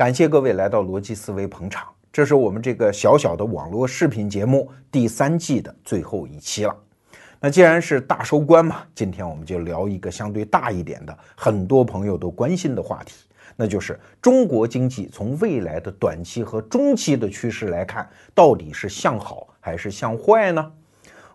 感谢各位来到逻辑思维捧场，这是我们这个小小的网络视频节目第三季的最后一期了。那既然是大收官嘛，今天我们就聊一个相对大一点的，很多朋友都关心的话题，那就是中国经济从未来的短期和中期的趋势来看，到底是向好还是向坏呢？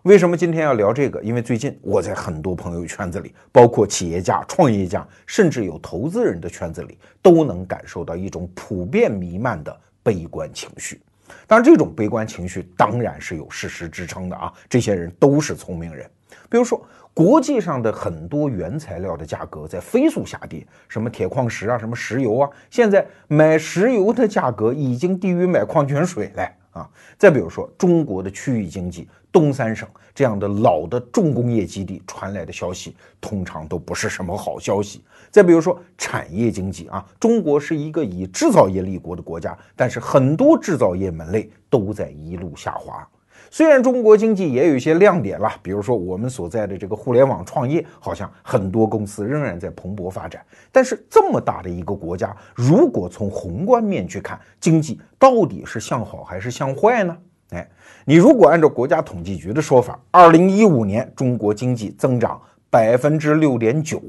为什么今天要聊这个？因为最近我在很多朋友圈子里，包括企业家、创业家，甚至有投资人的圈子里，都能感受到一种普遍弥漫的悲观情绪。当然，这种悲观情绪当然是有事实支撑的啊！这些人都是聪明人。比如说，国际上的很多原材料的价格在飞速下跌，什么铁矿石啊，什么石油啊，现在买石油的价格已经低于买矿泉水了啊！再比如说，中国的区域经济。东三省这样的老的重工业基地传来的消息，通常都不是什么好消息。再比如说产业经济啊，中国是一个以制造业立国的国家，但是很多制造业门类都在一路下滑。虽然中国经济也有一些亮点了，比如说我们所在的这个互联网创业，好像很多公司仍然在蓬勃发展。但是这么大的一个国家，如果从宏观面去看，经济到底是向好还是向坏呢？你如果按照国家统计局的说法，二零一五年中国经济增长百分之六点九，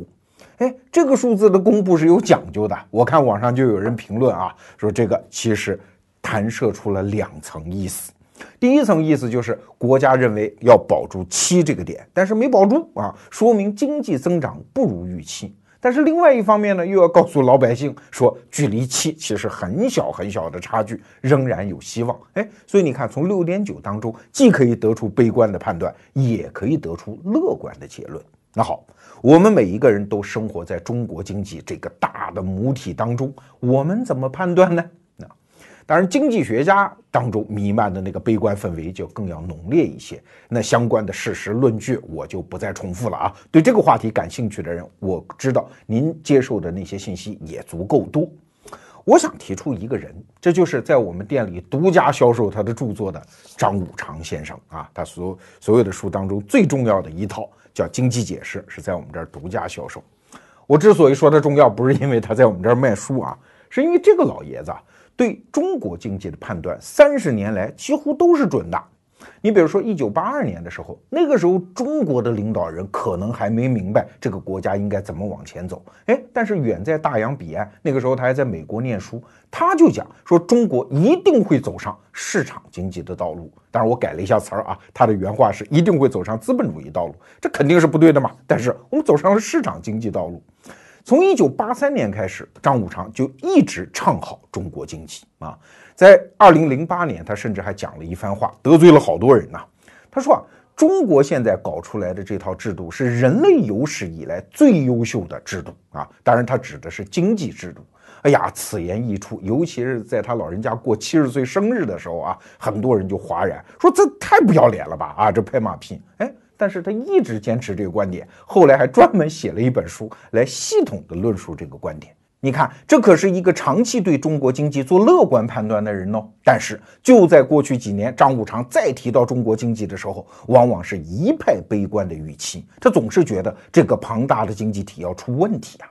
哎，这个数字的公布是有讲究的。我看网上就有人评论啊，说这个其实弹射出了两层意思。第一层意思就是国家认为要保住七这个点，但是没保住啊，说明经济增长不如预期。但是另外一方面呢，又要告诉老百姓说，距离七其实很小很小的差距，仍然有希望。哎，所以你看，从六点九当中，既可以得出悲观的判断，也可以得出乐观的结论。那好，我们每一个人都生活在中国经济这个大的母体当中，我们怎么判断呢？当然，经济学家当中弥漫的那个悲观氛围就更要浓烈一些。那相关的事实论据我就不再重复了啊。对这个话题感兴趣的人，我知道您接受的那些信息也足够多。我想提出一个人，这就是在我们店里独家销售他的著作的张五常先生啊。他所所有的书当中最重要的一套叫《经济解释》，是在我们这儿独家销售。我之所以说它重要，不是因为他在我们这儿卖书啊，是因为这个老爷子。对中国经济的判断，三十年来几乎都是准的。你比如说，一九八二年的时候，那个时候中国的领导人可能还没明白这个国家应该怎么往前走。哎，但是远在大洋彼岸，那个时候他还在美国念书，他就讲说中国一定会走上市场经济的道路。当然，我改了一下词儿啊，他的原话是一定会走上资本主义道路，这肯定是不对的嘛。但是我们走上了市场经济道路。从一九八三年开始，张五常就一直唱好中国经济啊。在二零零八年，他甚至还讲了一番话，得罪了好多人呐。他说啊，中国现在搞出来的这套制度是人类有史以来最优秀的制度啊。当然，他指的是经济制度。哎呀，此言一出，尤其是在他老人家过七十岁生日的时候啊，很多人就哗然说：“这太不要脸了吧！”啊，这拍马屁，哎。但是他一直坚持这个观点，后来还专门写了一本书来系统的论述这个观点。你看，这可是一个长期对中国经济做乐观判断的人哦。但是就在过去几年，张五常再提到中国经济的时候，往往是一派悲观的语气。他总是觉得这个庞大的经济体要出问题啊。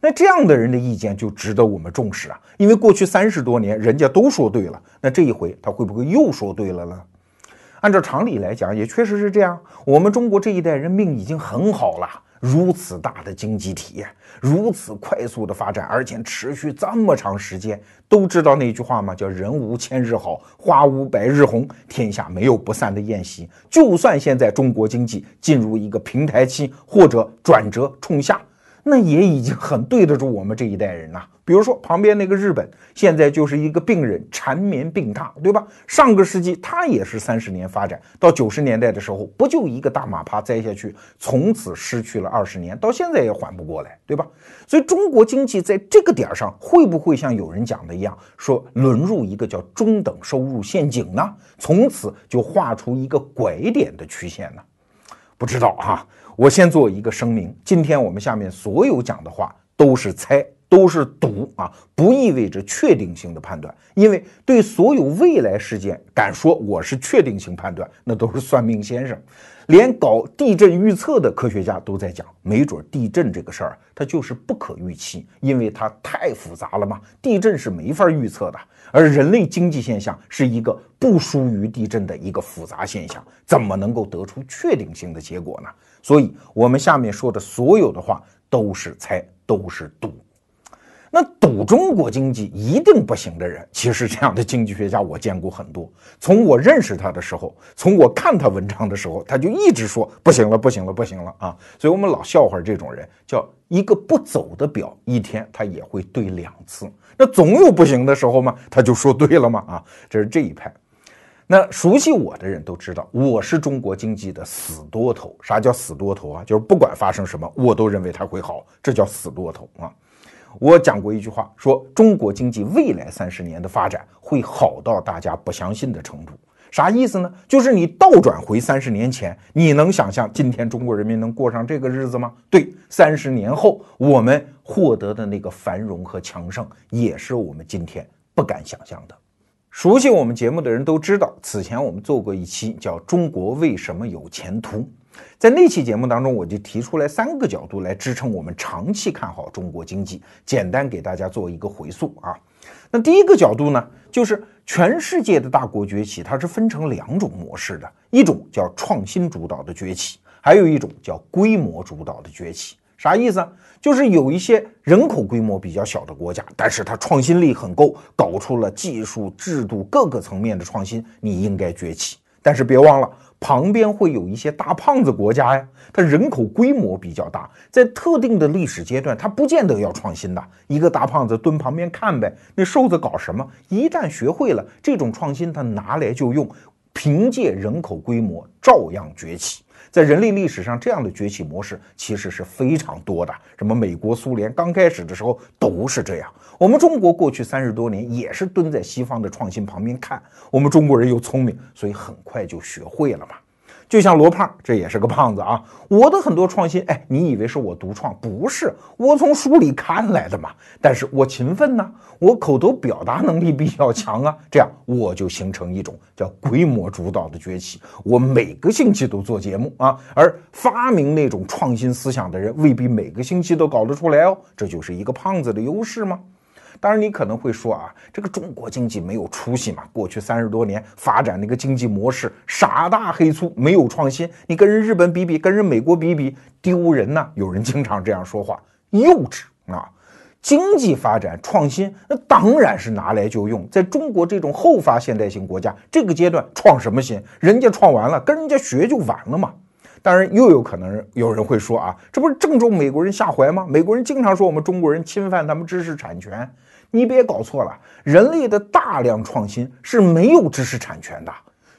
那这样的人的意见就值得我们重视啊，因为过去三十多年人家都说对了，那这一回他会不会又说对了呢？按照常理来讲，也确实是这样。我们中国这一代人命已经很好了，如此大的经济体，如此快速的发展，而且持续这么长时间。都知道那句话吗？叫“人无千日好，花无百日红”，天下没有不散的宴席。就算现在中国经济进入一个平台期或者转折冲下。那也已经很对得住我们这一代人了。比如说旁边那个日本，现在就是一个病人缠绵病榻，对吧？上个世纪它也是三十年发展，到九十年代的时候，不就一个大马趴栽下去，从此失去了二十年，到现在也缓不过来，对吧？所以中国经济在这个点儿上，会不会像有人讲的一样，说沦入一个叫中等收入陷阱呢？从此就画出一个拐点的曲线呢？不知道哈。我先做一个声明，今天我们下面所有讲的话都是猜，都是赌啊，不意味着确定性的判断，因为对所有未来事件敢说我是确定性判断，那都是算命先生。连搞地震预测的科学家都在讲，没准地震这个事儿它就是不可预期，因为它太复杂了嘛。地震是没法预测的，而人类经济现象是一个不输于地震的一个复杂现象，怎么能够得出确定性的结果呢？所以，我们下面说的所有的话都是猜，都是赌。那赌中国经济一定不行的人，其实这样的经济学家我见过很多。从我认识他的时候，从我看他文章的时候，他就一直说不行了，不行了，不行了啊！所以我们老笑话这种人，叫一个不走的表，一天他也会对两次。那总有不行的时候嘛，他就说对了嘛啊！这是这一派。那熟悉我的人都知道，我是中国经济的死多头。啥叫死多头啊？就是不管发生什么，我都认为它会好，这叫死多头啊。我讲过一句话，说中国经济未来三十年的发展会好到大家不相信的程度。啥意思呢？就是你倒转回三十年前，你能想象今天中国人民能过上这个日子吗？对，三十年后我们获得的那个繁荣和强盛，也是我们今天不敢想象的。熟悉我们节目的人都知道，此前我们做过一期叫《中国为什么有前途》。在那期节目当中，我就提出来三个角度来支撑我们长期看好中国经济。简单给大家做一个回溯啊。那第一个角度呢，就是全世界的大国崛起，它是分成两种模式的，一种叫创新主导的崛起，还有一种叫规模主导的崛起。啥意思？就是有一些人口规模比较小的国家，但是它创新力很够，搞出了技术、制度各个层面的创新，你应该崛起。但是别忘了。旁边会有一些大胖子国家呀，它人口规模比较大，在特定的历史阶段，它不见得要创新的。一个大胖子蹲旁边看呗，那瘦子搞什么？一旦学会了这种创新，他拿来就用，凭借人口规模照样崛起。在人类历史上，这样的崛起模式其实是非常多的。什么美国、苏联刚开始的时候都是这样。我们中国过去三十多年也是蹲在西方的创新旁边看。我们中国人又聪明，所以很快就学会了嘛。就像罗胖，这也是个胖子啊。我的很多创新，哎，你以为是我独创？不是，我从书里看来的嘛。但是我勤奋呢，我口头表达能力比较强啊，这样我就形成一种叫规模主导的崛起。我每个星期都做节目啊，而发明那种创新思想的人未必每个星期都搞得出来哦。这就是一个胖子的优势吗？当然，你可能会说啊，这个中国经济没有出息嘛？过去三十多年发展那个经济模式傻大黑粗，没有创新。你跟人日本比比，跟人美国比比，丢人呐！有人经常这样说话，幼稚啊！经济发展创新，那当然是拿来就用。在中国这种后发现代型国家，这个阶段创什么新？人家创完了，跟人家学就完了嘛。当然，又有可能有人会说啊，这不是正中美国人下怀吗？美国人经常说我们中国人侵犯他们知识产权。你别搞错了，人类的大量创新是没有知识产权的。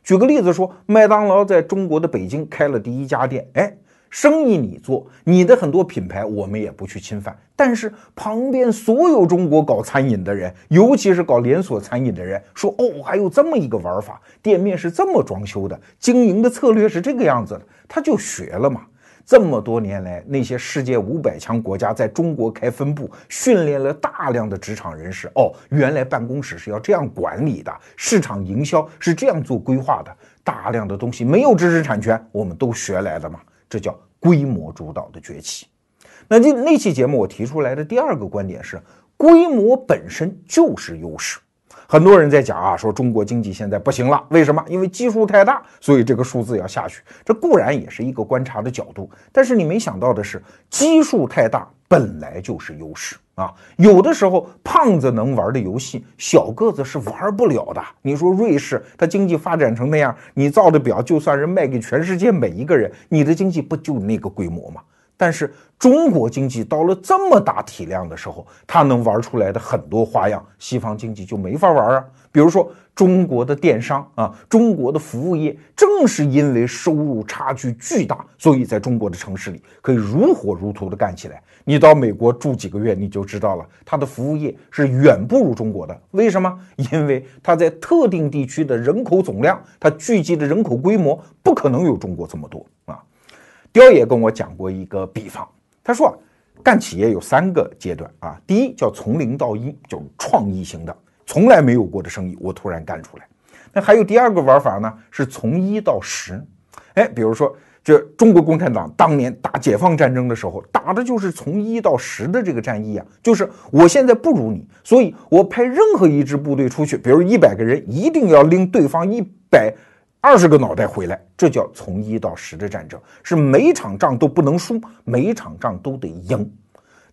举个例子说，麦当劳在中国的北京开了第一家店，哎，生意你做，你的很多品牌我们也不去侵犯。但是旁边所有中国搞餐饮的人，尤其是搞连锁餐饮的人，说哦，还有这么一个玩法，店面是这么装修的，经营的策略是这个样子的，他就学了嘛。这么多年来，那些世界五百强国家在中国开分部，训练了大量的职场人士。哦，原来办公室是要这样管理的，市场营销是这样做规划的。大量的东西没有知识产权，我们都学来的嘛，这叫规模主导的崛起。那那那期节目我提出来的第二个观点是，规模本身就是优势。很多人在讲啊，说中国经济现在不行了，为什么？因为基数太大，所以这个数字要下去。这固然也是一个观察的角度，但是你没想到的是，基数太大本来就是优势啊。有的时候，胖子能玩的游戏，小个子是玩不了的。你说瑞士，它经济发展成那样，你造的表就算是卖给全世界每一个人，你的经济不就那个规模吗？但是中国经济到了这么大体量的时候，它能玩出来的很多花样，西方经济就没法玩啊。比如说中国的电商啊，中国的服务业，正是因为收入差距巨大，所以在中国的城市里可以如火如荼的干起来。你到美国住几个月，你就知道了，它的服务业是远不如中国的。为什么？因为它在特定地区的人口总量，它聚集的人口规模不可能有中国这么多啊。彪爷跟我讲过一个比方，他说啊，干企业有三个阶段啊，第一叫从零到一，就是创意型的，从来没有过的生意，我突然干出来。那还有第二个玩法呢，是从一到十。哎，比如说这中国共产党当年打解放战争的时候，打的就是从一到十的这个战役啊，就是我现在不如你，所以我派任何一支部队出去，比如一百个人，一定要拎对方一百二十个脑袋回来，这叫从一到十的战争，是每场仗都不能输，每场仗都得赢。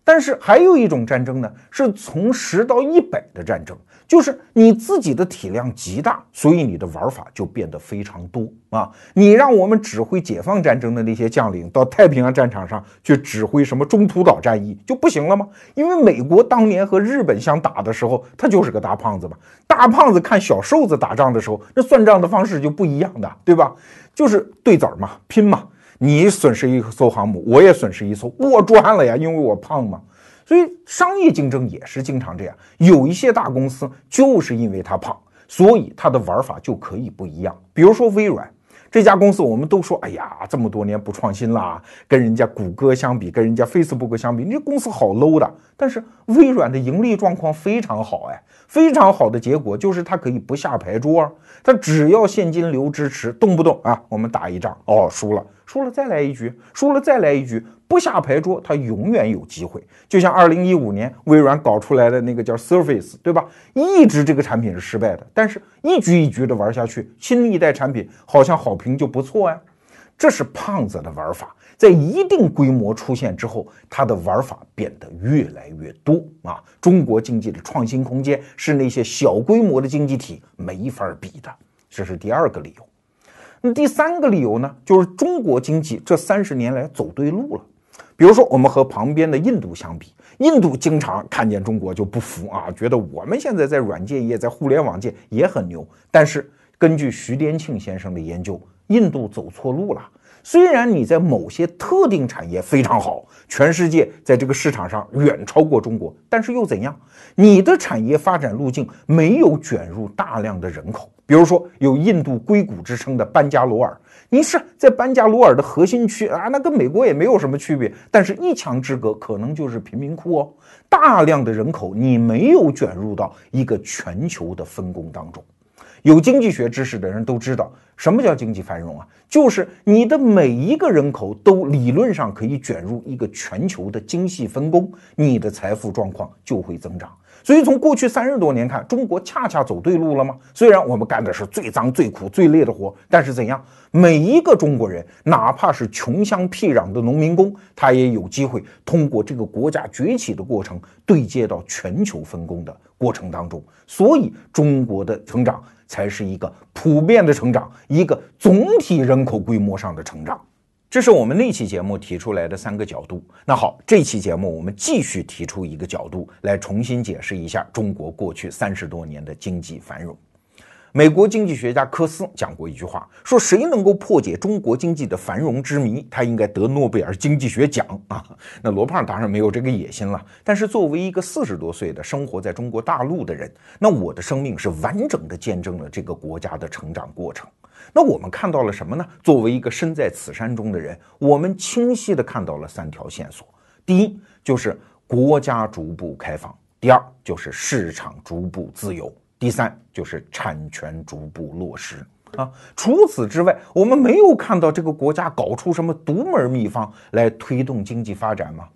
但是还有一种战争呢，是从十到一百的战争，就是你自己的体量极大，所以你的玩法就变得非常多啊。你让我们指挥解放战争的那些将领到太平洋战场上去指挥什么中途岛战役就不行了吗？因为美国当年和日本相打的时候，他就是个大胖子嘛。大胖子看小瘦子打仗的时候，那算账的方式就不一样的，对吧？就是对子嘛，拼嘛。你损失一艘航母，我也损失一艘，我赚了呀，因为我胖嘛。所以商业竞争也是经常这样，有一些大公司就是因为它胖，所以它的玩法就可以不一样。比如说微软这家公司，我们都说，哎呀，这么多年不创新啦，跟人家谷歌相比，跟人家 Facebook 相比，你这公司好 low 的。但是微软的盈利状况非常好，哎，非常好的结果就是它可以不下牌桌，它只要现金流支持，动不动啊，我们打一仗，哦，输了。输了再来一局，输了再来一局，不下牌桌，他永远有机会。就像二零一五年微软搞出来的那个叫 Surface，对吧？一直这个产品是失败的，但是一局一局的玩下去，新一代产品好像好评就不错呀。这是胖子的玩法，在一定规模出现之后，他的玩法变得越来越多啊。中国经济的创新空间是那些小规模的经济体没法比的，这是第二个理由。那第三个理由呢，就是中国经济这三十年来走对路了。比如说，我们和旁边的印度相比，印度经常看见中国就不服啊，觉得我们现在在软件业、在互联网界也很牛。但是根据徐天庆先生的研究，印度走错路了。虽然你在某些特定产业非常好，全世界在这个市场上远超过中国，但是又怎样？你的产业发展路径没有卷入大量的人口。比如说，有印度硅谷之称的班加罗尔，你是在班加罗尔的核心区啊，那跟美国也没有什么区别，但是一墙之隔可能就是贫民窟哦。大量的人口，你没有卷入到一个全球的分工当中。有经济学知识的人都知道，什么叫经济繁荣啊？就是你的每一个人口都理论上可以卷入一个全球的精细分工，你的财富状况就会增长。所以从过去三十多年看，中国恰恰走对路了吗？虽然我们干的是最脏、最苦、最累的活，但是怎样？每一个中国人，哪怕是穷乡僻壤的农民工，他也有机会通过这个国家崛起的过程，对接到全球分工的过程当中。所以中国的成长才是一个普遍的成长，一个总体人口规模上的成长。这是我们那期节目提出来的三个角度。那好，这期节目我们继续提出一个角度来重新解释一下中国过去三十多年的经济繁荣。美国经济学家科斯讲过一句话，说谁能够破解中国经济的繁荣之谜，他应该得诺贝尔经济学奖啊。那罗胖当然没有这个野心了，但是作为一个四十多岁的生活在中国大陆的人，那我的生命是完整的见证了这个国家的成长过程。那我们看到了什么呢？作为一个身在此山中的人，我们清晰的看到了三条线索：第一，就是国家逐步开放；第二，就是市场逐步自由；第三，就是产权逐步落实。啊，除此之外，我们没有看到这个国家搞出什么独门秘方来推动经济发展吗？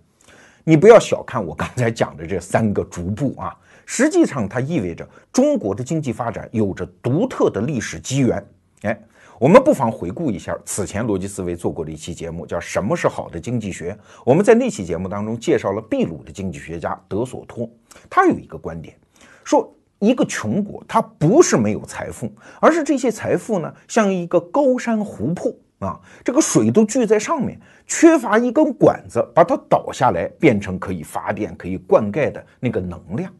你不要小看我刚才讲的这三个逐步啊，实际上它意味着中国的经济发展有着独特的历史机缘。哎，我们不妨回顾一下此前逻辑思维做过的一期节目，叫《什么是好的经济学》。我们在那期节目当中介绍了秘鲁的经济学家德索托，他有一个观点，说一个穷国它不是没有财富，而是这些财富呢像一个高山湖泊啊，这个水都聚在上面，缺乏一根管子把它倒下来，变成可以发电、可以灌溉的那个能量。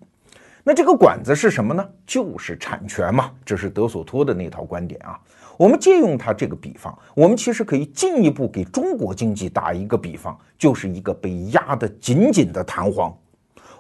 那这个管子是什么呢？就是产权嘛，这是德索托的那套观点啊。我们借用他这个比方，我们其实可以进一步给中国经济打一个比方，就是一个被压得紧紧的弹簧。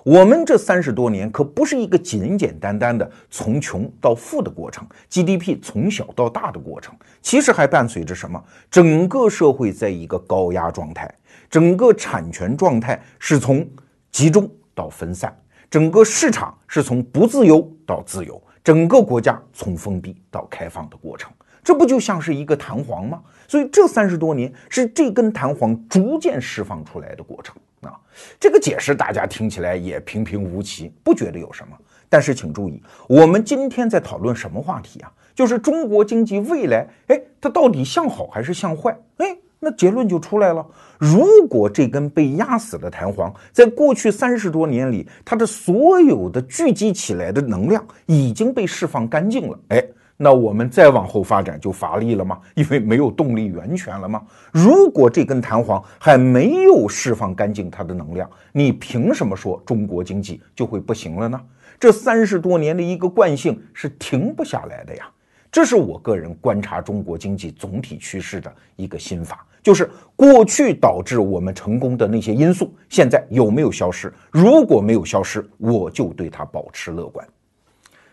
我们这三十多年可不是一个简简单单的从穷到富的过程，GDP 从小到大的过程，其实还伴随着什么？整个社会在一个高压状态。整个产权状态是从集中到分散，整个市场是从不自由到自由，整个国家从封闭到开放的过程。这不就像是一个弹簧吗？所以这三十多年是这根弹簧逐渐释放出来的过程啊。这个解释大家听起来也平平无奇，不觉得有什么。但是请注意，我们今天在讨论什么话题啊？就是中国经济未来，哎，它到底向好还是向坏？哎，那结论就出来了。如果这根被压死的弹簧，在过去三十多年里，它的所有的聚集起来的能量已经被释放干净了，哎，那我们再往后发展就乏力了吗？因为没有动力源泉了吗？如果这根弹簧还没有释放干净它的能量，你凭什么说中国经济就会不行了呢？这三十多年的一个惯性是停不下来的呀，这是我个人观察中国经济总体趋势的一个心法，就是过去导致我们成功的那些因素，现在有没有消失？如果没有消失，我就对它保持乐观。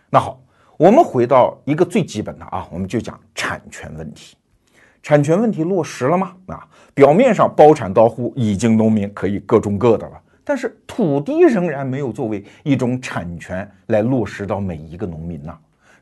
那好，我们回到一个最基本的啊，我们就讲产权问题。产权问题落实了吗？啊，表面上包产到户，已经农民可以各种各的了。但是土地仍然没有作为一种产权来落实到每一个农民呐。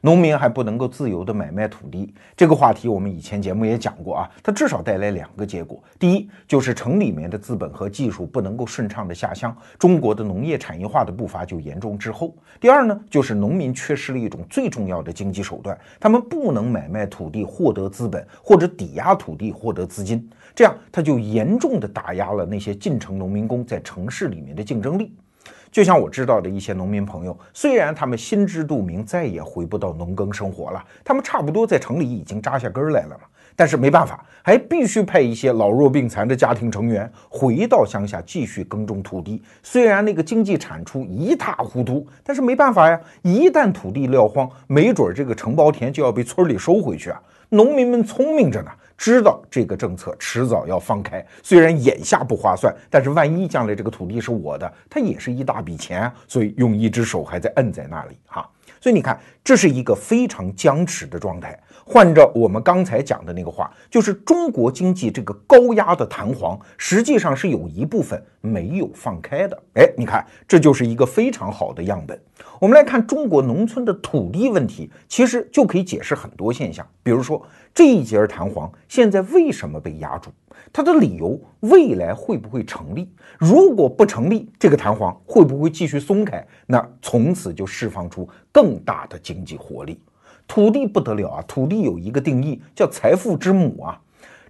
农民还不能够自由的买卖土地，这个话题我们以前节目也讲过啊。它至少带来两个结果：第一，就是城里面的资本和技术不能够顺畅的下乡，中国的农业产业化的步伐就严重滞后；第二呢，就是农民缺失了一种最重要的经济手段，他们不能买卖土地获得资本，或者抵押土地获得资金，这样他就严重的打压了那些进城农民工在城市里面的竞争力。就像我知道的一些农民朋友，虽然他们心知肚明再也回不到农耕生活了，他们差不多在城里已经扎下根来了嘛，但是没办法，还必须派一些老弱病残的家庭成员回到乡下继续耕种土地。虽然那个经济产出一塌糊涂，但是没办法呀，一旦土地撂荒，没准这个承包田就要被村里收回去啊。农民们聪明着呢。知道这个政策迟早要放开，虽然眼下不划算，但是万一将来这个土地是我的，它也是一大笔钱，所以用一只手还在摁在那里哈。所以你看，这是一个非常僵持的状态。换着我们刚才讲的那个话，就是中国经济这个高压的弹簧，实际上是有一部分没有放开的。哎，你看，这就是一个非常好的样本。我们来看中国农村的土地问题，其实就可以解释很多现象。比如说，这一节弹簧现在为什么被压住？它的理由未来会不会成立？如果不成立，这个弹簧会不会继续松开？那从此就释放出更大的经济活力。土地不得了啊！土地有一个定义叫财富之母啊。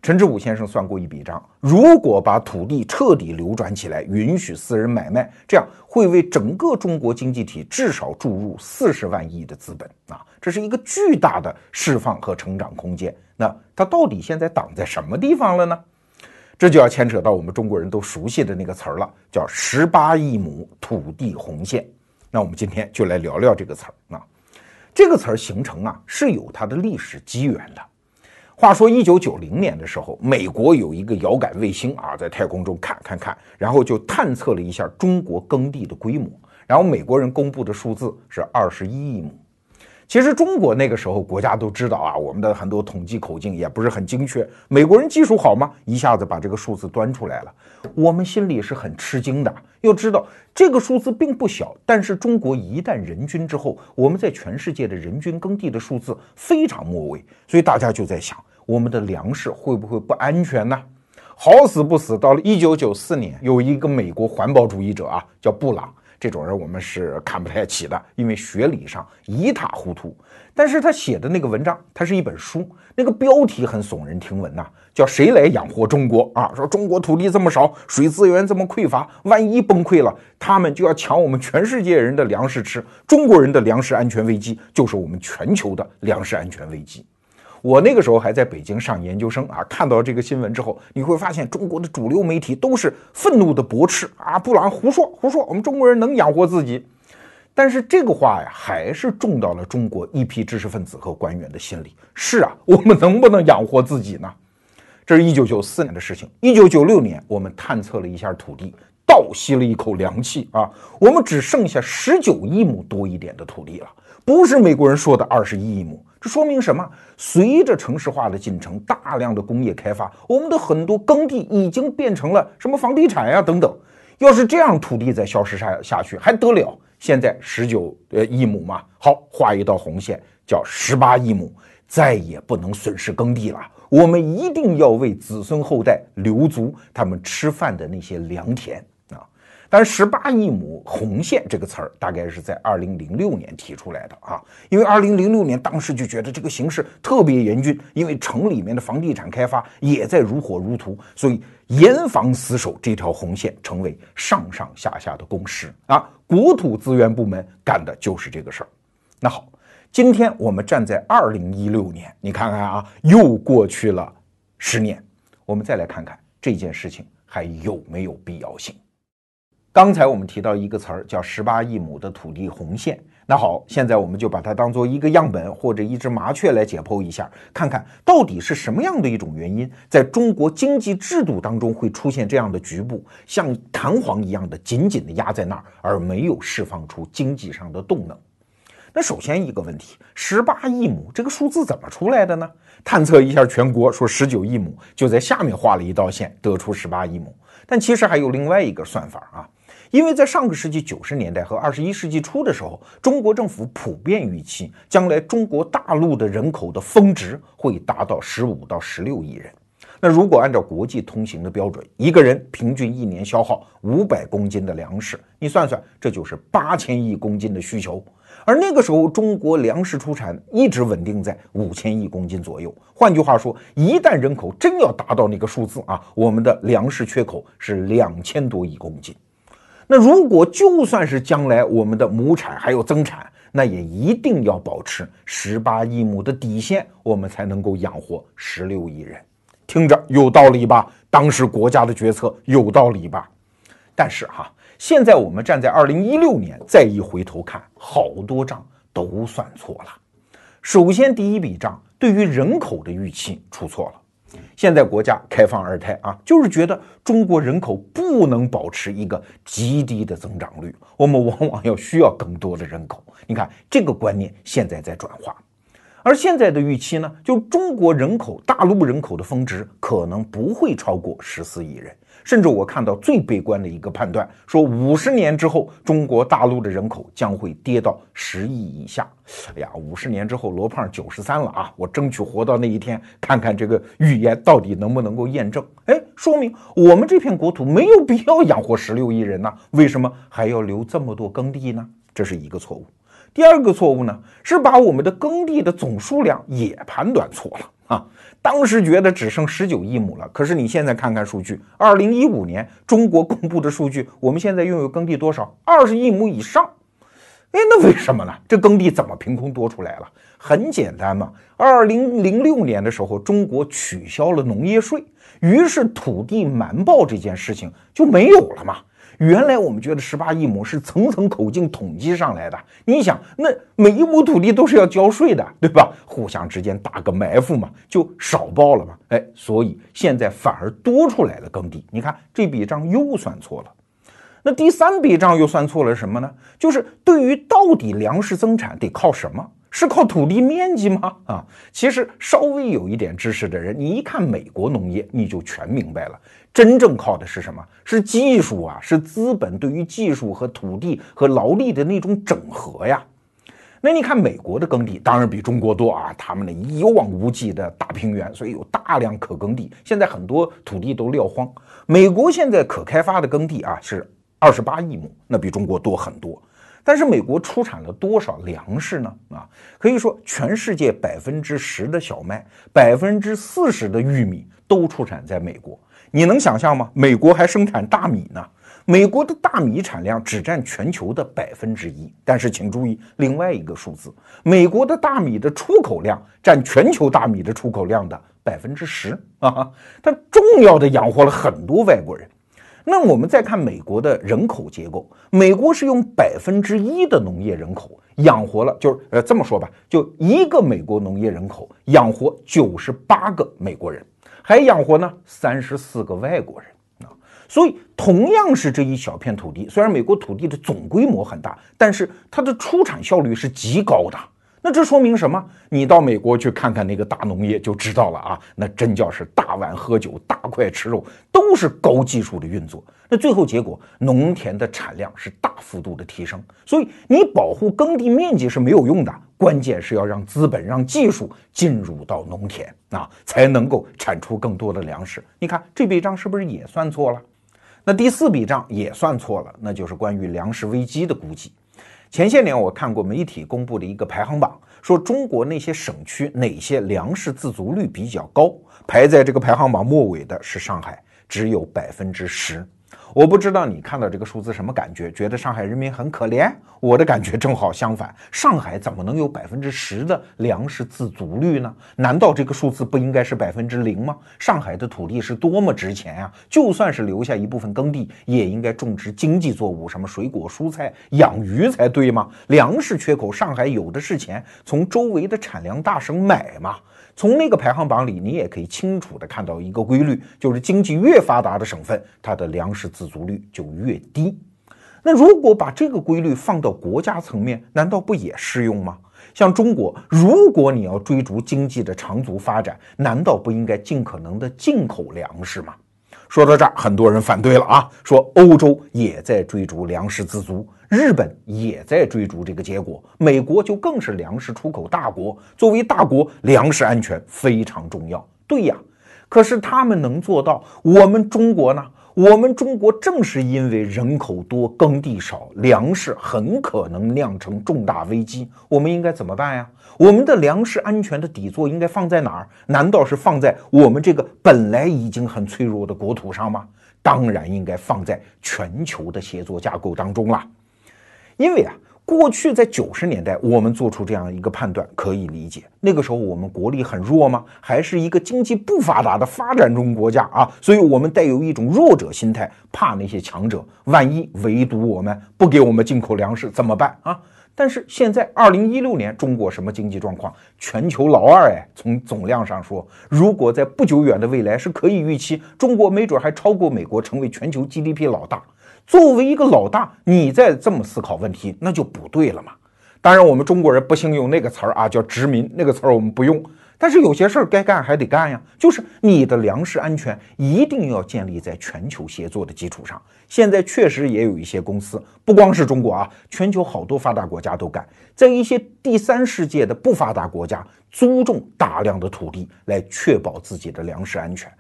陈志武先生算过一笔账，如果把土地彻底流转起来，允许私人买卖，这样会为整个中国经济体至少注入四十万亿的资本啊！这是一个巨大的释放和成长空间。那它到底现在挡在什么地方了呢？这就要牵扯到我们中国人都熟悉的那个词儿了，叫十八亿亩土地红线。那我们今天就来聊聊这个词儿啊。这个词儿形成啊是有它的历史机缘的。话说一九九零年的时候，美国有一个遥感卫星啊，在太空中看看看，然后就探测了一下中国耕地的规模，然后美国人公布的数字是二十一亿亩。其实中国那个时候，国家都知道啊，我们的很多统计口径也不是很精确。美国人技术好吗？一下子把这个数字端出来了，我们心里是很吃惊的。要知道这个数字并不小，但是中国一旦人均之后，我们在全世界的人均耕地的数字非常末位，所以大家就在想，我们的粮食会不会不安全呢？好死不死，到了一九九四年，有一个美国环保主义者啊，叫布朗。这种人我们是看不太起的，因为学理上一塌糊涂。但是他写的那个文章，它是一本书，那个标题很耸人听闻呐，叫“谁来养活中国”啊？说中国土地这么少，水资源这么匮乏，万一崩溃了，他们就要抢我们全世界人的粮食吃，中国人的粮食安全危机就是我们全球的粮食安全危机。我那个时候还在北京上研究生啊，看到这个新闻之后，你会发现中国的主流媒体都是愤怒的驳斥啊，布朗胡说胡说，我们中国人能养活自己。但是这个话呀，还是中到了中国一批知识分子和官员的心里。是啊，我们能不能养活自己呢？这是一九九四年的事情。一九九六年，我们探测了一下土地，倒吸了一口凉气啊！我们只剩下十九亿亩多一点的土地了，不是美国人说的二十一亿亩。这说明什么？随着城市化的进程，大量的工业开发，我们的很多耕地已经变成了什么房地产呀等等。要是这样，土地再消失下下去还得了？现在十九呃亿亩嘛，好画一道红线，叫十八亿亩，再也不能损失耕地了。我们一定要为子孙后代留足他们吃饭的那些良田。但十八亿亩红线这个词儿，大概是在二零零六年提出来的啊，因为二零零六年当时就觉得这个形势特别严峻，因为城里面的房地产开发也在如火如荼，所以严防死守这条红线成为上上下下的共识啊。国土资源部门干的就是这个事儿。那好，今天我们站在二零一六年，你看看啊，又过去了十年，我们再来看看这件事情还有没有必要性。刚才我们提到一个词儿叫十八亿亩的土地红线，那好，现在我们就把它当做一个样本或者一只麻雀来解剖一下，看看到底是什么样的一种原因，在中国经济制度当中会出现这样的局部，像弹簧一样的紧紧的压在那儿，而没有释放出经济上的动能。那首先一个问题，十八亿亩这个数字怎么出来的呢？探测一下全国，说十九亿亩，就在下面画了一道线，得出十八亿亩。但其实还有另外一个算法啊。因为在上个世纪九十年代和二十一世纪初的时候，中国政府普遍预期将来中国大陆的人口的峰值会达到十五到十六亿人。那如果按照国际通行的标准，一个人平均一年消耗五百公斤的粮食，你算算，这就是八千亿公斤的需求。而那个时候，中国粮食出产一直稳定在五千亿公斤左右。换句话说，一旦人口真要达到那个数字啊，我们的粮食缺口是两千多亿公斤。那如果就算是将来我们的亩产还有增产，那也一定要保持十八亿亩的底线，我们才能够养活十六亿人。听着有道理吧？当时国家的决策有道理吧？但是哈，现在我们站在二零一六年再一回头看，好多账都算错了。首先，第一笔账对于人口的预期出错了。现在国家开放二胎啊，就是觉得中国人口不能保持一个极低的增长率，我们往往要需要更多的人口。你看这个观念现在在转化，而现在的预期呢，就中国人口大陆人口的峰值可能不会超过十四亿人。甚至我看到最悲观的一个判断，说五十年之后，中国大陆的人口将会跌到十亿以下。哎呀，五十年之后，罗胖九十三了啊！我争取活到那一天，看看这个预言到底能不能够验证。哎，说明我们这片国土没有必要养活十六亿人呢？为什么还要留这么多耕地呢？这是一个错误。第二个错误呢，是把我们的耕地的总数量也判断错了啊。当时觉得只剩十九亿亩了，可是你现在看看数据，二零一五年中国公布的数据，我们现在拥有耕地多少？二十亿亩以上。哎，那为什么呢？这耕地怎么凭空多出来了？很简单嘛，二零零六年的时候，中国取消了农业税，于是土地瞒报这件事情就没有了嘛。原来我们觉得十八亿亩是层层口径统计上来的，你想，那每一亩土地都是要交税的，对吧？互相之间打个埋伏嘛，就少报了嘛。哎，所以现在反而多出来了耕地。你看这笔账又算错了。那第三笔账又算错了什么呢？就是对于到底粮食增产得靠什么？是靠土地面积吗？啊，其实稍微有一点知识的人，你一看美国农业，你就全明白了。真正靠的是什么？是技术啊，是资本对于技术和土地和劳力的那种整合呀。那你看美国的耕地当然比中国多啊，他们的一望无际的大平原，所以有大量可耕地。现在很多土地都撂荒。美国现在可开发的耕地啊是二十八亿亩，那比中国多很多。但是美国出产了多少粮食呢？啊，可以说全世界百分之十的小麦，百分之四十的玉米都出产在美国。你能想象吗？美国还生产大米呢。美国的大米产量只占全球的百分之一。但是请注意另外一个数字：美国的大米的出口量占全球大米的出口量的百分之十啊！它重要的养活了很多外国人。那我们再看美国的人口结构，美国是用百分之一的农业人口养活了，就是呃这么说吧，就一个美国农业人口养活九十八个美国人。还养活呢三十四个外国人啊，所以，同样是这一小片土地，虽然美国土地的总规模很大，但是它的出产效率是极高的。那这说明什么？你到美国去看看那个大农业就知道了啊！那真叫是大碗喝酒，大块吃肉，都是高技术的运作。那最后结果，农田的产量是大幅度的提升。所以你保护耕地面积是没有用的，关键是要让资本、让技术进入到农田啊，才能够产出更多的粮食。你看这笔账是不是也算错了？那第四笔账也算错了，那就是关于粮食危机的估计。前些年我看过媒体公布的一个排行榜，说中国那些省区哪些粮食自足率比较高，排在这个排行榜末尾的是上海，只有百分之十。我不知道你看到这个数字什么感觉？觉得上海人民很可怜？我的感觉正好相反，上海怎么能有百分之十的粮食自足率呢？难道这个数字不应该是百分之零吗？上海的土地是多么值钱呀！就算是留下一部分耕地，也应该种植经济作物，什么水果、蔬菜、养鱼才对吗？粮食缺口，上海有的是钱，从周围的产粮大省买嘛。从那个排行榜里，你也可以清楚地看到一个规律，就是经济越发达的省份，它的粮食自足率就越低。那如果把这个规律放到国家层面，难道不也适用吗？像中国，如果你要追逐经济的长足发展，难道不应该尽可能的进口粮食吗？说到这儿，很多人反对了啊，说欧洲也在追逐粮食自足。日本也在追逐这个结果，美国就更是粮食出口大国。作为大国，粮食安全非常重要。对呀，可是他们能做到，我们中国呢？我们中国正是因为人口多、耕地少，粮食很可能酿成重大危机。我们应该怎么办呀？我们的粮食安全的底座应该放在哪儿？难道是放在我们这个本来已经很脆弱的国土上吗？当然应该放在全球的协作架构当中了。因为啊，过去在九十年代，我们做出这样一个判断可以理解。那个时候我们国力很弱吗？还是一个经济不发达的发展中国家啊？所以我们带有一种弱者心态，怕那些强者，万一围堵我们，不给我们进口粮食怎么办啊？但是现在二零一六年，中国什么经济状况？全球老二哎，从总量上说，如果在不久远的未来是可以预期，中国没准还超过美国，成为全球 GDP 老大。作为一个老大，你再这么思考问题，那就不对了嘛。当然，我们中国人不兴用那个词儿啊，叫殖民那个词儿我们不用。但是有些事儿该干还得干呀，就是你的粮食安全一定要建立在全球协作的基础上。现在确实也有一些公司，不光是中国啊，全球好多发达国家都干，在一些第三世界的不发达国家租种大量的土地来确保自己的粮食安全。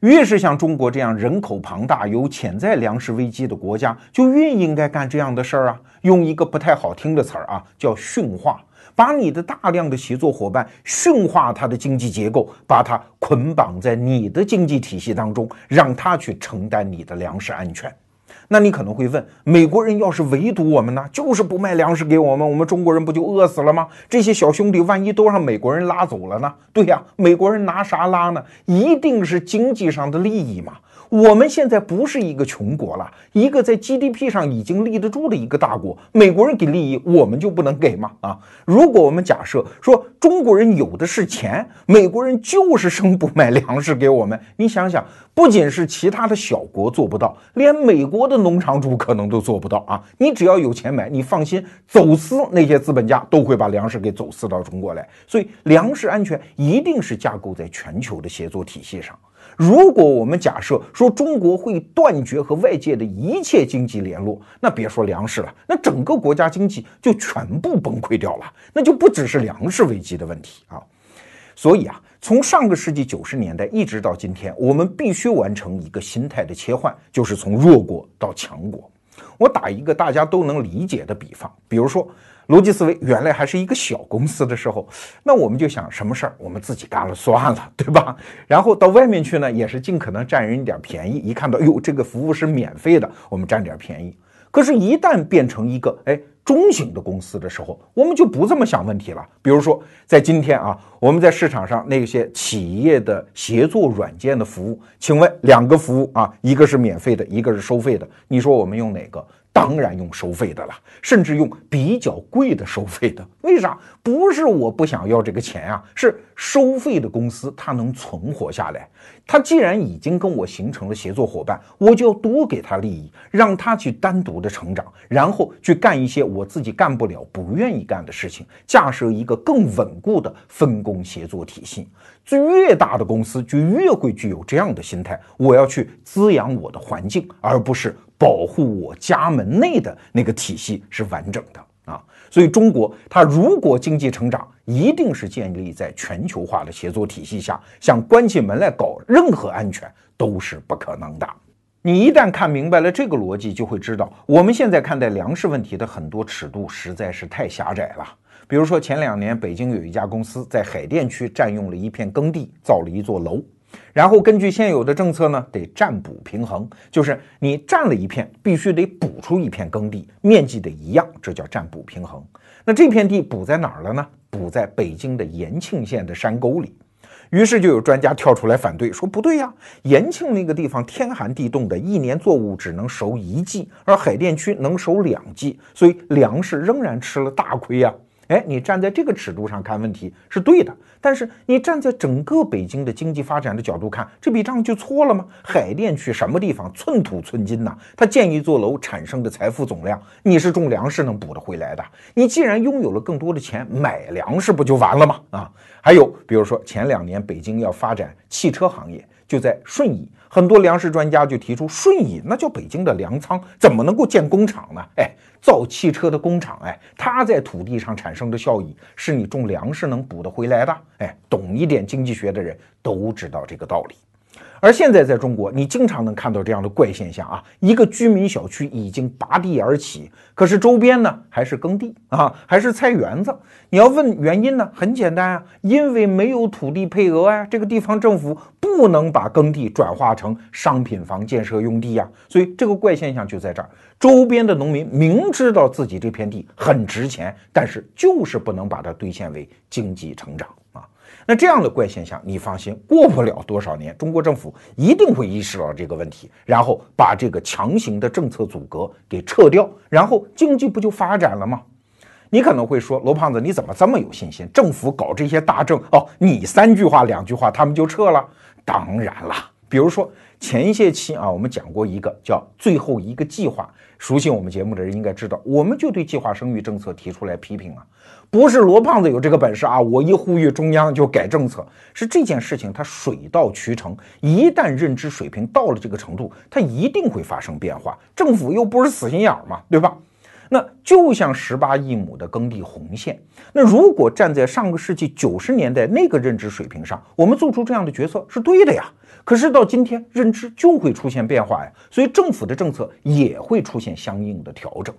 越是像中国这样人口庞大、有潜在粮食危机的国家，就越应该干这样的事儿啊！用一个不太好听的词儿啊，叫驯化，把你的大量的协作伙伴驯化它的经济结构，把它捆绑在你的经济体系当中，让它去承担你的粮食安全。那你可能会问，美国人要是围堵我们呢，就是不卖粮食给我们，我们中国人不就饿死了吗？这些小兄弟万一都让美国人拉走了呢？对呀，美国人拿啥拉呢？一定是经济上的利益嘛。我们现在不是一个穷国了，一个在 GDP 上已经立得住的一个大国。美国人给利益，我们就不能给吗？啊，如果我们假设说中国人有的是钱，美国人就是生不买粮食给我们，你想想，不仅是其他的小国做不到，连美国的农场主可能都做不到啊！你只要有钱买，你放心，走私那些资本家都会把粮食给走私到中国来。所以，粮食安全一定是架构在全球的协作体系上。如果我们假设说中国会断绝和外界的一切经济联络，那别说粮食了，那整个国家经济就全部崩溃掉了，那就不只是粮食危机的问题啊。所以啊，从上个世纪九十年代一直到今天，我们必须完成一个心态的切换，就是从弱国到强国。我打一个大家都能理解的比方，比如说。逻辑思维原来还是一个小公司的时候，那我们就想什么事儿我们自己干了算了，对吧？然后到外面去呢，也是尽可能占人一点便宜。一看到哟，这个服务是免费的，我们占点便宜。可是，一旦变成一个哎中型的公司的时候，我们就不这么想问题了。比如说，在今天啊，我们在市场上那些企业的协作软件的服务，请问两个服务啊，一个是免费的，一个是收费的，你说我们用哪个？当然用收费的了，甚至用比较贵的收费的。为啥？不是我不想要这个钱啊，是收费的公司它能存活下来。它既然已经跟我形成了协作伙伴，我就要多给他利益，让他去单独的成长，然后去干一些我自己干不了、不愿意干的事情，架设一个更稳固的分工协作体系。越大的公司就越会具有这样的心态，我要去滋养我的环境，而不是保护我家门内的那个体系是完整的啊。所以，中国它如果经济成长，一定是建立在全球化的协作体系下，想关起门来搞任何安全都是不可能的。你一旦看明白了这个逻辑，就会知道我们现在看待粮食问题的很多尺度实在是太狭窄了。比如说，前两年北京有一家公司在海淀区占用了一片耕地，造了一座楼。然后根据现有的政策呢，得占补平衡，就是你占了一片，必须得补出一片耕地，面积得一样，这叫占补平衡。那这片地补在哪儿了呢？补在北京的延庆县的山沟里。于是就有专家跳出来反对，说不对呀，延庆那个地方天寒地冻的，一年作物只能收一季，而海淀区能收两季，所以粮食仍然吃了大亏呀。哎，你站在这个尺度上看问题是对的，但是你站在整个北京的经济发展的角度看，这笔账就错了吗？海淀区什么地方寸土寸金呐？它建一座楼产生的财富总量，你是种粮食能补得回来的？你既然拥有了更多的钱，买粮食不就完了吗？啊，还有比如说前两年北京要发展汽车行业，就在顺义。很多粮食专家就提出，顺义那叫北京的粮仓，怎么能够建工厂呢？哎，造汽车的工厂，哎，它在土地上产生的效益，是你种粮食能补得回来的。哎，懂一点经济学的人都知道这个道理。而现在在中国，你经常能看到这样的怪现象啊！一个居民小区已经拔地而起，可是周边呢还是耕地啊，还是菜园子。你要问原因呢？很简单啊，因为没有土地配额啊，这个地方政府不能把耕地转化成商品房建设用地呀。所以这个怪现象就在这儿：周边的农民明知道自己这片地很值钱，但是就是不能把它兑现为经济成长啊。那这样的怪现象，你放心，过不了多少年，中国政府一定会意识到这个问题，然后把这个强行的政策阻隔给撤掉，然后经济不就发展了吗？你可能会说，罗胖子，你怎么这么有信心？政府搞这些大政哦，你三句话两句话，他们就撤了？当然了，比如说前一些期啊，我们讲过一个叫最后一个计划，熟悉我们节目的人应该知道，我们就对计划生育政策提出来批评啊。不是罗胖子有这个本事啊！我一呼吁中央就改政策，是这件事情它水到渠成。一旦认知水平到了这个程度，它一定会发生变化。政府又不是死心眼儿嘛，对吧？那就像十八亿亩的耕地红线，那如果站在上个世纪九十年代那个认知水平上，我们做出这样的决策是对的呀。可是到今天，认知就会出现变化呀，所以政府的政策也会出现相应的调整。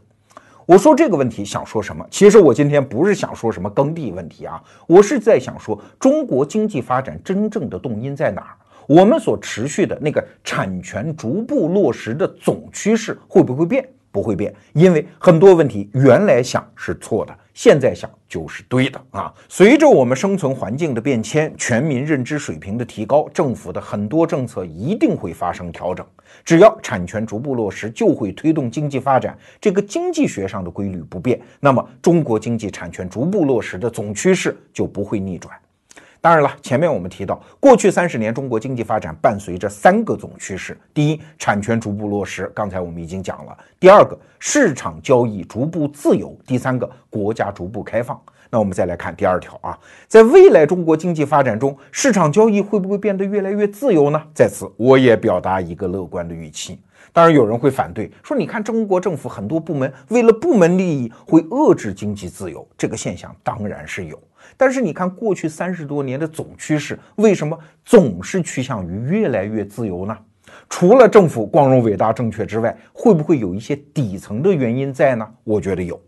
我说这个问题想说什么？其实我今天不是想说什么耕地问题啊，我是在想说中国经济发展真正的动因在哪儿？我们所持续的那个产权逐步落实的总趋势会不会变？不会变，因为很多问题原来想是错的。现在想就是对的啊！随着我们生存环境的变迁，全民认知水平的提高，政府的很多政策一定会发生调整。只要产权逐步落实，就会推动经济发展。这个经济学上的规律不变，那么中国经济产权逐步落实的总趋势就不会逆转。当然了，前面我们提到，过去三十年中国经济发展伴随着三个总趋势：第一，产权逐步落实；刚才我们已经讲了；第二个，市场交易逐步自由；第三个，国家逐步开放。那我们再来看第二条啊，在未来中国经济发展中，市场交易会不会变得越来越自由呢？在此，我也表达一个乐观的预期。当然，有人会反对，说你看中国政府很多部门为了部门利益会遏制经济自由，这个现象当然是有。但是你看，过去三十多年的总趋势，为什么总是趋向于越来越自由呢？除了政府光荣伟大正确之外，会不会有一些底层的原因在呢？我觉得有，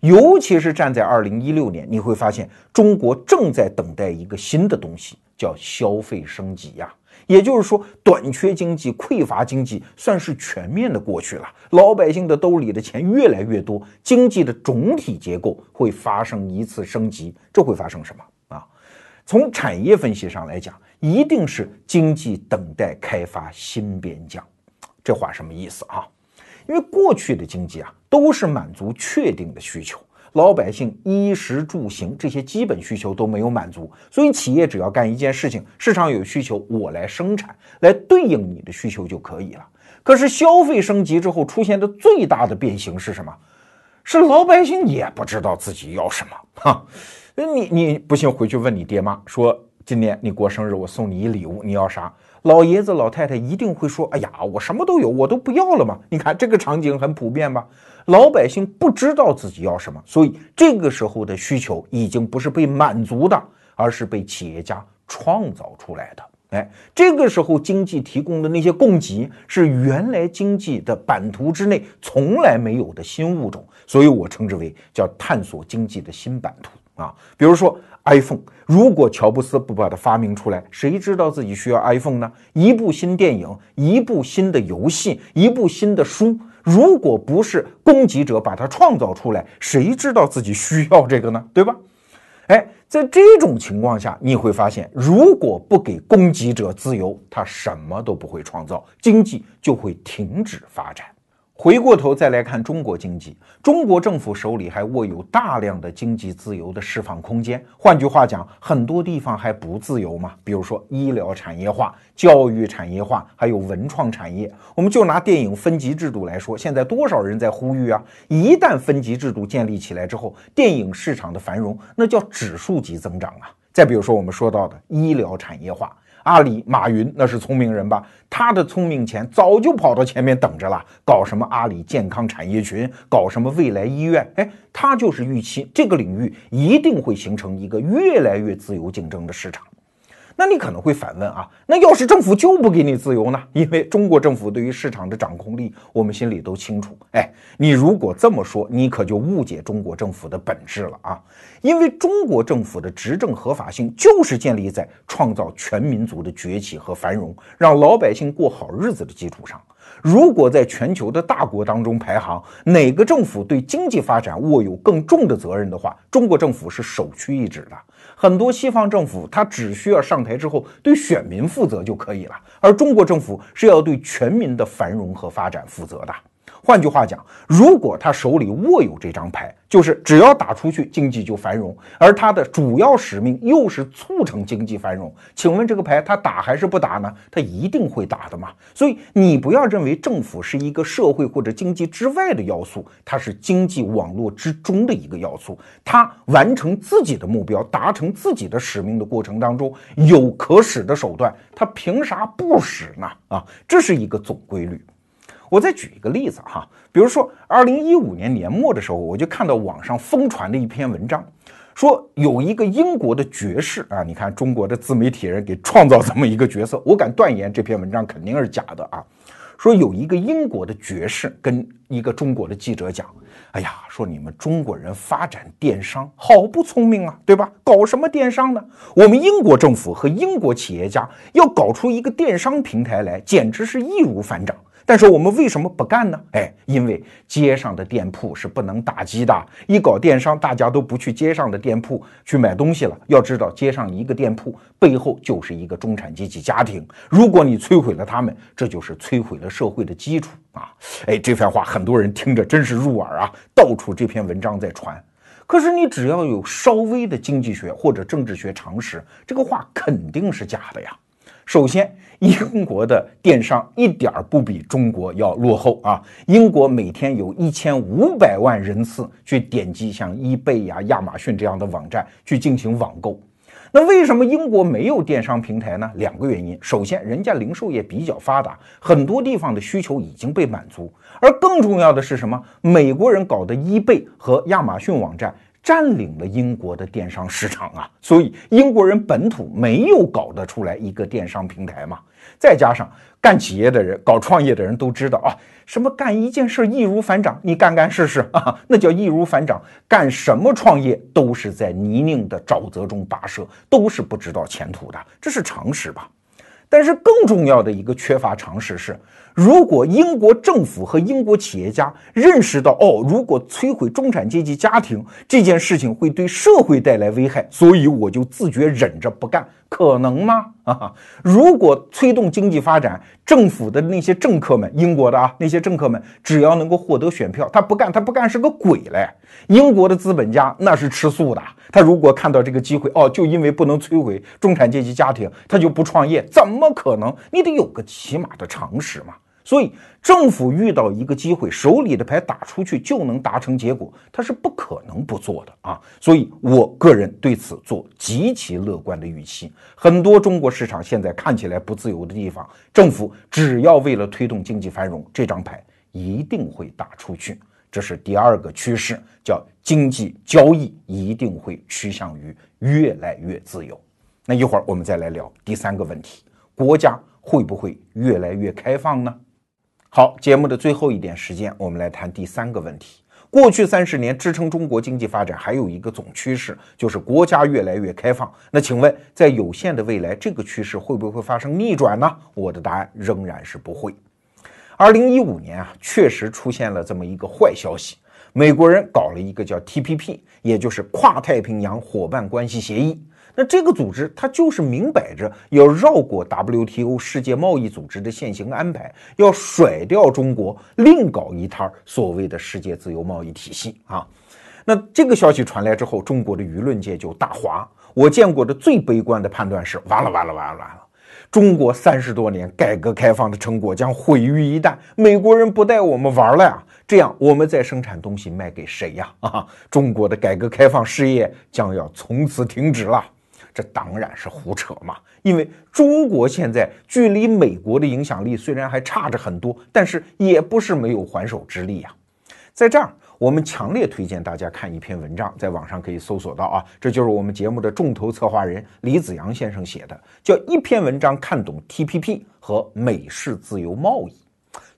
尤其是站在二零一六年，你会发现中国正在等待一个新的东西，叫消费升级呀。也就是说，短缺经济、匮乏经济算是全面的过去了，老百姓的兜里的钱越来越多，经济的总体结构会发生一次升级。这会发生什么啊？从产业分析上来讲，一定是经济等待开发新边疆。这话什么意思啊？因为过去的经济啊都是满足确定的需求，老百姓衣食住行这些基本需求都没有满足，所以企业只要干一件事情，市场有需求，我来生产，来对应你的需求就可以了。可是消费升级之后出现的最大的变形是什么？是老百姓也不知道自己要什么哈。你你不信回去问你爹妈，说今年你过生日，我送你一礼物，你要啥？老爷子老太太一定会说，哎呀，我什么都有，我都不要了嘛。你看这个场景很普遍吧？老百姓不知道自己要什么，所以这个时候的需求已经不是被满足的，而是被企业家创造出来的。哎，这个时候经济提供的那些供给是原来经济的版图之内从来没有的新物种，所以我称之为叫探索经济的新版图啊。比如说 iPhone，如果乔布斯不把它发明出来，谁知道自己需要 iPhone 呢？一部新电影，一部新的游戏，一部新的书，如果不是供给者把它创造出来，谁知道自己需要这个呢？对吧？哎。在这种情况下，你会发现，如果不给供给者自由，他什么都不会创造，经济就会停止发展。回过头再来看中国经济，中国政府手里还握有大量的经济自由的释放空间。换句话讲，很多地方还不自由嘛。比如说医疗产业化、教育产业化，还有文创产业。我们就拿电影分级制度来说，现在多少人在呼吁啊？一旦分级制度建立起来之后，电影市场的繁荣那叫指数级增长啊。再比如说我们说到的医疗产业化。阿里马云那是聪明人吧？他的聪明钱早就跑到前面等着了，搞什么阿里健康产业群，搞什么未来医院，哎，他就是预期这个领域一定会形成一个越来越自由竞争的市场。那你可能会反问啊，那要是政府就不给你自由呢？因为中国政府对于市场的掌控力，我们心里都清楚。哎，你如果这么说，你可就误解中国政府的本质了啊！因为中国政府的执政合法性就是建立在创造全民族的崛起和繁荣，让老百姓过好日子的基础上。如果在全球的大国当中排行，哪个政府对经济发展握有更重的责任的话，中国政府是首屈一指的。很多西方政府，他只需要上台之后对选民负责就可以了，而中国政府是要对全民的繁荣和发展负责的。换句话讲，如果他手里握有这张牌，就是只要打出去，经济就繁荣，而他的主要使命又是促成经济繁荣。请问这个牌他打还是不打呢？他一定会打的嘛。所以你不要认为政府是一个社会或者经济之外的要素，它是经济网络之中的一个要素。它完成自己的目标、达成自己的使命的过程当中有可使的手段，它凭啥不使呢？啊，这是一个总规律。我再举一个例子哈，比如说二零一五年年末的时候，我就看到网上疯传的一篇文章，说有一个英国的爵士啊，你看中国的自媒体人给创造这么一个角色，我敢断言这篇文章肯定是假的啊。说有一个英国的爵士跟一个中国的记者讲，哎呀，说你们中国人发展电商好不聪明啊，对吧？搞什么电商呢？我们英国政府和英国企业家要搞出一个电商平台来，简直是易如反掌。但是我们为什么不干呢？哎，因为街上的店铺是不能打击的。一搞电商，大家都不去街上的店铺去买东西了。要知道，街上一个店铺背后就是一个中产阶级家庭。如果你摧毁了他们，这就是摧毁了社会的基础啊！哎，这番话很多人听着真是入耳啊，到处这篇文章在传。可是你只要有稍微的经济学或者政治学常识，这个话肯定是假的呀。首先，英国的电商一点儿不比中国要落后啊！英国每天有一千五百万人次去点击像易贝呀、亚马逊这样的网站去进行网购。那为什么英国没有电商平台呢？两个原因。首先，人家零售业比较发达，很多地方的需求已经被满足。而更重要的是什么？美国人搞的易贝和亚马逊网站。占领了英国的电商市场啊，所以英国人本土没有搞得出来一个电商平台嘛。再加上干企业的人、搞创业的人都知道啊，什么干一件事易如反掌，你干干试试啊，那叫易如反掌。干什么创业都是在泥泞的沼泽中跋涉，都是不知道前途的，这是常识吧？但是更重要的一个缺乏常识是，如果英国政府和英国企业家认识到，哦，如果摧毁中产阶级家庭这件事情会对社会带来危害，所以我就自觉忍着不干，可能吗？啊，如果推动经济发展，政府的那些政客们，英国的啊那些政客们，只要能够获得选票，他不干，他不干是个鬼嘞。英国的资本家那是吃素的，他如果看到这个机会，哦，就因为不能摧毁中产阶级家庭，他就不创业，怎么可能？你得有个起码的常识嘛。所以，政府遇到一个机会，手里的牌打出去就能达成结果，他是不可能不做的啊！所以我个人对此做极其乐观的预期。很多中国市场现在看起来不自由的地方，政府只要为了推动经济繁荣，这张牌一定会打出去。这是第二个趋势，叫经济交易一定会趋向于越来越自由。那一会儿我们再来聊第三个问题：国家会不会越来越开放呢？好，节目的最后一点时间，我们来谈第三个问题。过去三十年支撑中国经济发展还有一个总趋势，就是国家越来越开放。那请问，在有限的未来，这个趋势会不会发生逆转呢？我的答案仍然是不会。二零一五年啊，确实出现了这么一个坏消息，美国人搞了一个叫 TPP，也就是跨太平洋伙伴关系协议。那这个组织，它就是明摆着要绕过 WTO 世界贸易组织的现行安排，要甩掉中国，另搞一摊所谓的世界自由贸易体系啊。那这个消息传来之后，中国的舆论界就大哗。我见过的最悲观的判断是：完了完了完了完了！中国三十多年改革开放的成果将毁于一旦，美国人不带我们玩了呀！这样我们在生产东西卖给谁呀？啊，中国的改革开放事业将要从此停止了。这当然是胡扯嘛！因为中国现在距离美国的影响力虽然还差着很多，但是也不是没有还手之力呀。在这儿，我们强烈推荐大家看一篇文章，在网上可以搜索到啊，这就是我们节目的重头策划人李子阳先生写的，叫《一篇文章看懂 TPP 和美式自由贸易》。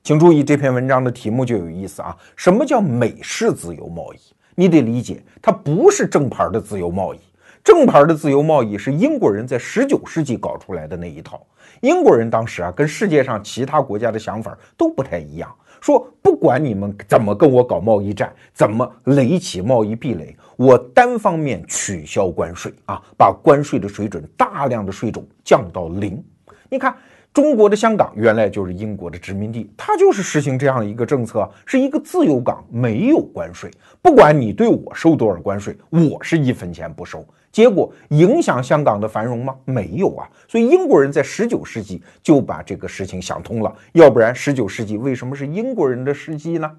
请注意，这篇文章的题目就有意思啊！什么叫美式自由贸易？你得理解，它不是正牌的自由贸易。正牌的自由贸易是英国人在十九世纪搞出来的那一套。英国人当时啊，跟世界上其他国家的想法都不太一样，说不管你们怎么跟我搞贸易战，怎么垒起贸易壁垒，我单方面取消关税啊，把关税的水准大量的税种降到零。你看。中国的香港原来就是英国的殖民地，它就是实行这样一个政策，是一个自由港，没有关税，不管你对我收多少关税，我是一分钱不收。结果影响香港的繁荣吗？没有啊。所以英国人在十九世纪就把这个事情想通了，要不然十九世纪为什么是英国人的世纪呢？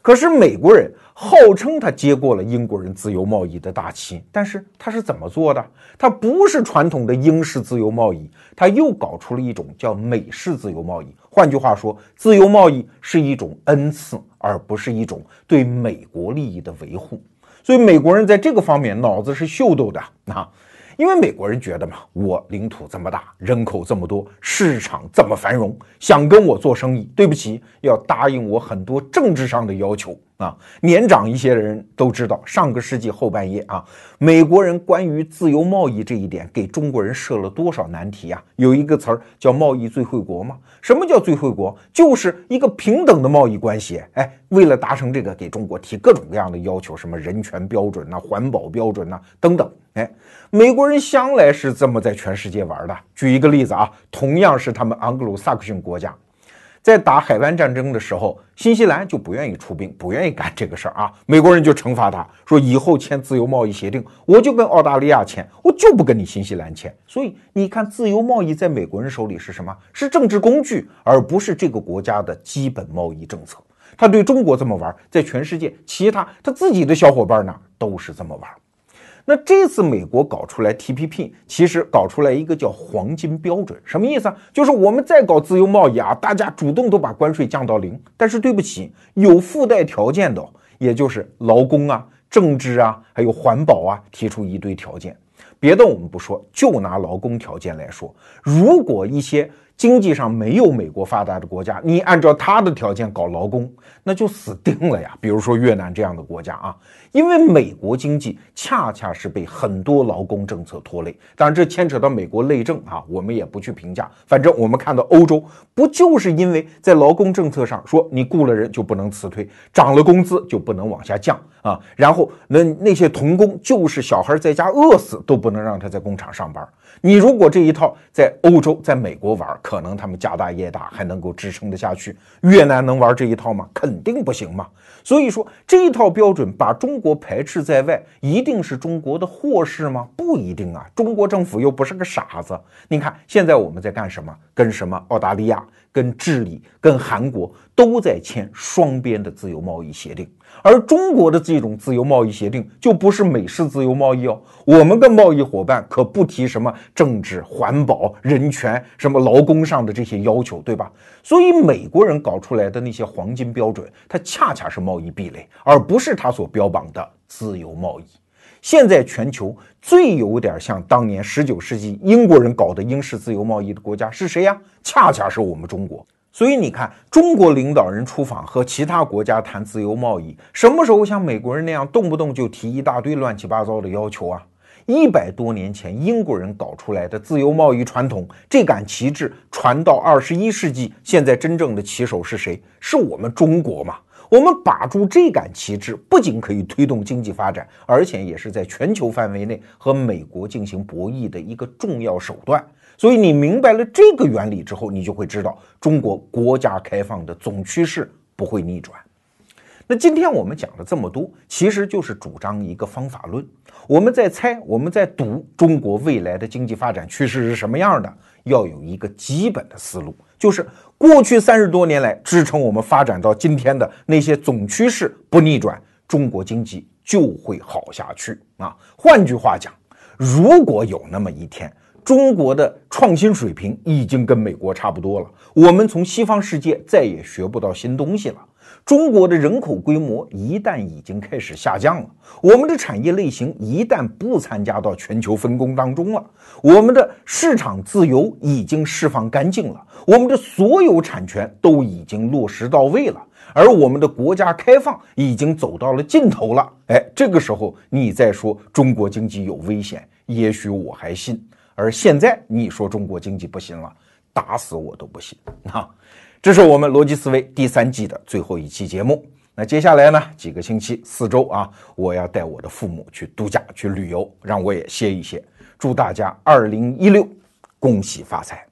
可是美国人号称他接过了英国人自由贸易的大旗，但是他是怎么做的？他不是传统的英式自由贸易，他又搞出了一种叫美式自由贸易。换句话说，自由贸易是一种恩赐，而不是一种对美国利益的维护。所以美国人在这个方面脑子是秀逗的啊。因为美国人觉得嘛，我领土这么大，人口这么多，市场这么繁荣，想跟我做生意，对不起，要答应我很多政治上的要求啊。年长一些的人都知道，上个世纪后半叶啊，美国人关于自由贸易这一点给中国人设了多少难题啊？有一个词儿叫“贸易最惠国”嘛。什么叫最惠国？就是一个平等的贸易关系。哎，为了达成这个，给中国提各种各样的要求，什么人权标准呐、环保标准呐等等。哎，美国人向来是这么在全世界玩的。举一个例子啊，同样是他们盎格鲁撒克逊国家。在打海湾战争的时候，新西兰就不愿意出兵，不愿意干这个事儿啊。美国人就惩罚他，说以后签自由贸易协定，我就跟澳大利亚签，我就不跟你新西兰签。所以你看，自由贸易在美国人手里是什么？是政治工具，而不是这个国家的基本贸易政策。他对中国这么玩，在全世界其他他自己的小伙伴那儿都是这么玩。那这次美国搞出来 TPP，其实搞出来一个叫黄金标准，什么意思啊？就是我们再搞自由贸易啊，大家主动都把关税降到零，但是对不起，有附带条件的，也就是劳工啊、政治啊、还有环保啊，提出一堆条件。别的我们不说，就拿劳工条件来说，如果一些经济上没有美国发达的国家，你按照他的条件搞劳工，那就死定了呀。比如说越南这样的国家啊，因为美国经济恰恰是被很多劳工政策拖累。当然，这牵扯到美国内政啊，我们也不去评价。反正我们看到欧洲，不就是因为在劳工政策上说你雇了人就不能辞退，涨了工资就不能往下降啊，然后那那些童工就是小孩在家饿死都不能让他在工厂上班。你如果这一套在欧洲、在美国玩，可能他们家大业大，还能够支撑得下去。越南能玩这一套吗？肯定不行嘛。所以说，这一套标准把中国排斥在外，一定是中国的祸事吗？不一定啊。中国政府又不是个傻子。你看，现在我们在干什么？跟什么澳大利亚、跟智利、跟韩国都在签双边的自由贸易协定。而中国的这种自由贸易协定就不是美式自由贸易哦，我们跟贸易伙伴可不提什么政治、环保、人权、什么劳工上的这些要求，对吧？所以美国人搞出来的那些黄金标准，它恰恰是贸易壁垒，而不是他所标榜的自由贸易。现在全球最有点像当年十九世纪英国人搞的英式自由贸易的国家是谁呀？恰恰是我们中国。所以你看，中国领导人出访和其他国家谈自由贸易，什么时候像美国人那样动不动就提一大堆乱七八糟的要求啊？一百多年前英国人搞出来的自由贸易传统，这杆旗帜传到二十一世纪，现在真正的旗手是谁？是我们中国嘛？我们把住这杆旗帜，不仅可以推动经济发展，而且也是在全球范围内和美国进行博弈的一个重要手段。所以你明白了这个原理之后，你就会知道中国国家开放的总趋势不会逆转。那今天我们讲了这么多，其实就是主张一个方法论。我们在猜，我们在赌中国未来的经济发展趋势是什么样的？要有一个基本的思路，就是过去三十多年来支撑我们发展到今天的那些总趋势不逆转，中国经济就会好下去啊。换句话讲，如果有那么一天，中国的创新水平已经跟美国差不多了，我们从西方世界再也学不到新东西了。中国的人口规模一旦已经开始下降了，我们的产业类型一旦不参加到全球分工当中了，我们的市场自由已经释放干净了，我们的所有产权都已经落实到位了，而我们的国家开放已经走到了尽头了。哎，这个时候你再说中国经济有危险，也许我还信。而现在你说中国经济不行了，打死我都不信啊！这是我们逻辑思维第三季的最后一期节目。那接下来呢，几个星期、四周啊，我要带我的父母去度假、去旅游，让我也歇一歇。祝大家二零一六恭喜发财！